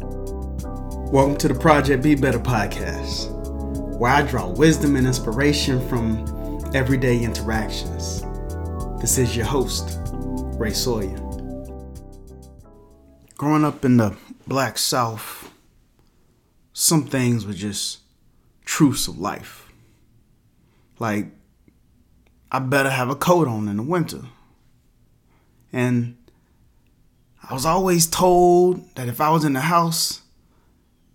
Welcome to the Project Be Better podcast, where I draw wisdom and inspiration from everyday interactions. This is your host, Ray Sawyer. Growing up in the Black South, some things were just truths of life. Like, I better have a coat on in the winter. And I was always told that if I was in the house,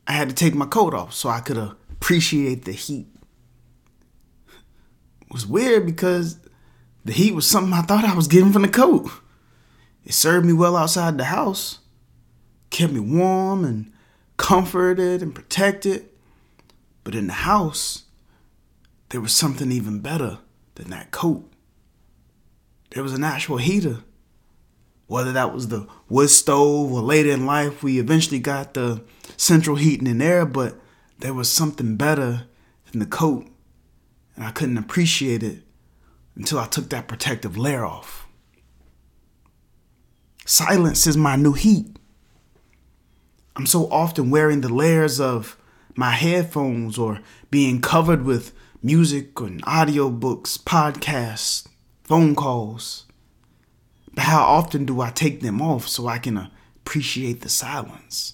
I had to take my coat off so I could appreciate the heat. It was weird because the heat was something I thought I was getting from the coat. It served me well outside the house, kept me warm and comforted and protected. But in the house, there was something even better than that coat. There was an actual heater whether that was the wood stove or later in life we eventually got the central heating and air, but there was something better than the coat, and I couldn't appreciate it until I took that protective layer off. Silence is my new heat. I'm so often wearing the layers of my headphones or being covered with music and audiobooks, podcasts, phone calls but how often do I take them off so I can appreciate the silence?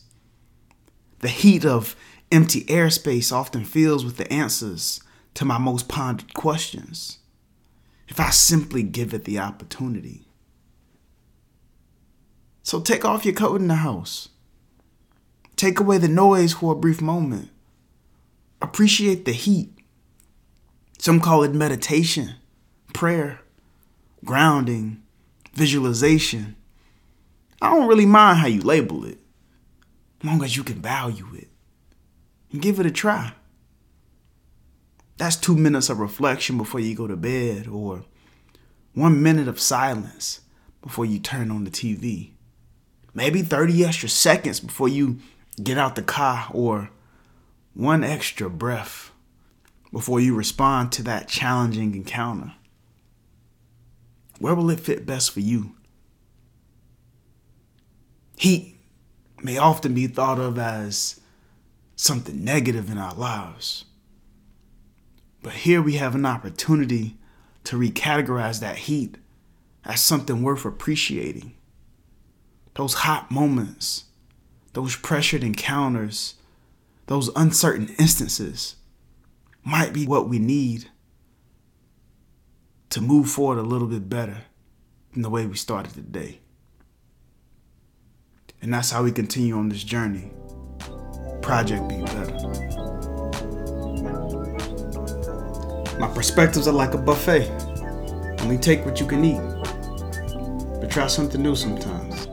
The heat of empty airspace often fills with the answers to my most pondered questions. If I simply give it the opportunity. So take off your coat in the house. Take away the noise for a brief moment. Appreciate the heat. Some call it meditation, prayer, grounding, visualization. I don't really mind how you label it, as long as you can value it and give it a try. That's two minutes of reflection before you go to bed, or one minute of silence before you turn on the TV. Maybe 30 extra seconds before you get out the car, or one extra breath before you respond to that challenging encounter. Where will it fit best for you? Heat may often be thought of as something negative in our lives. But here we have an opportunity to recategorize that heat as something worth appreciating. Those hot moments, those pressured encounters, those uncertain instances might be what we need to move forward a little bit better than the way we started today. And that's how we continue on this journey. Project Be Better. My perspectives are like a buffet. Only take what you can eat. But try something new sometimes.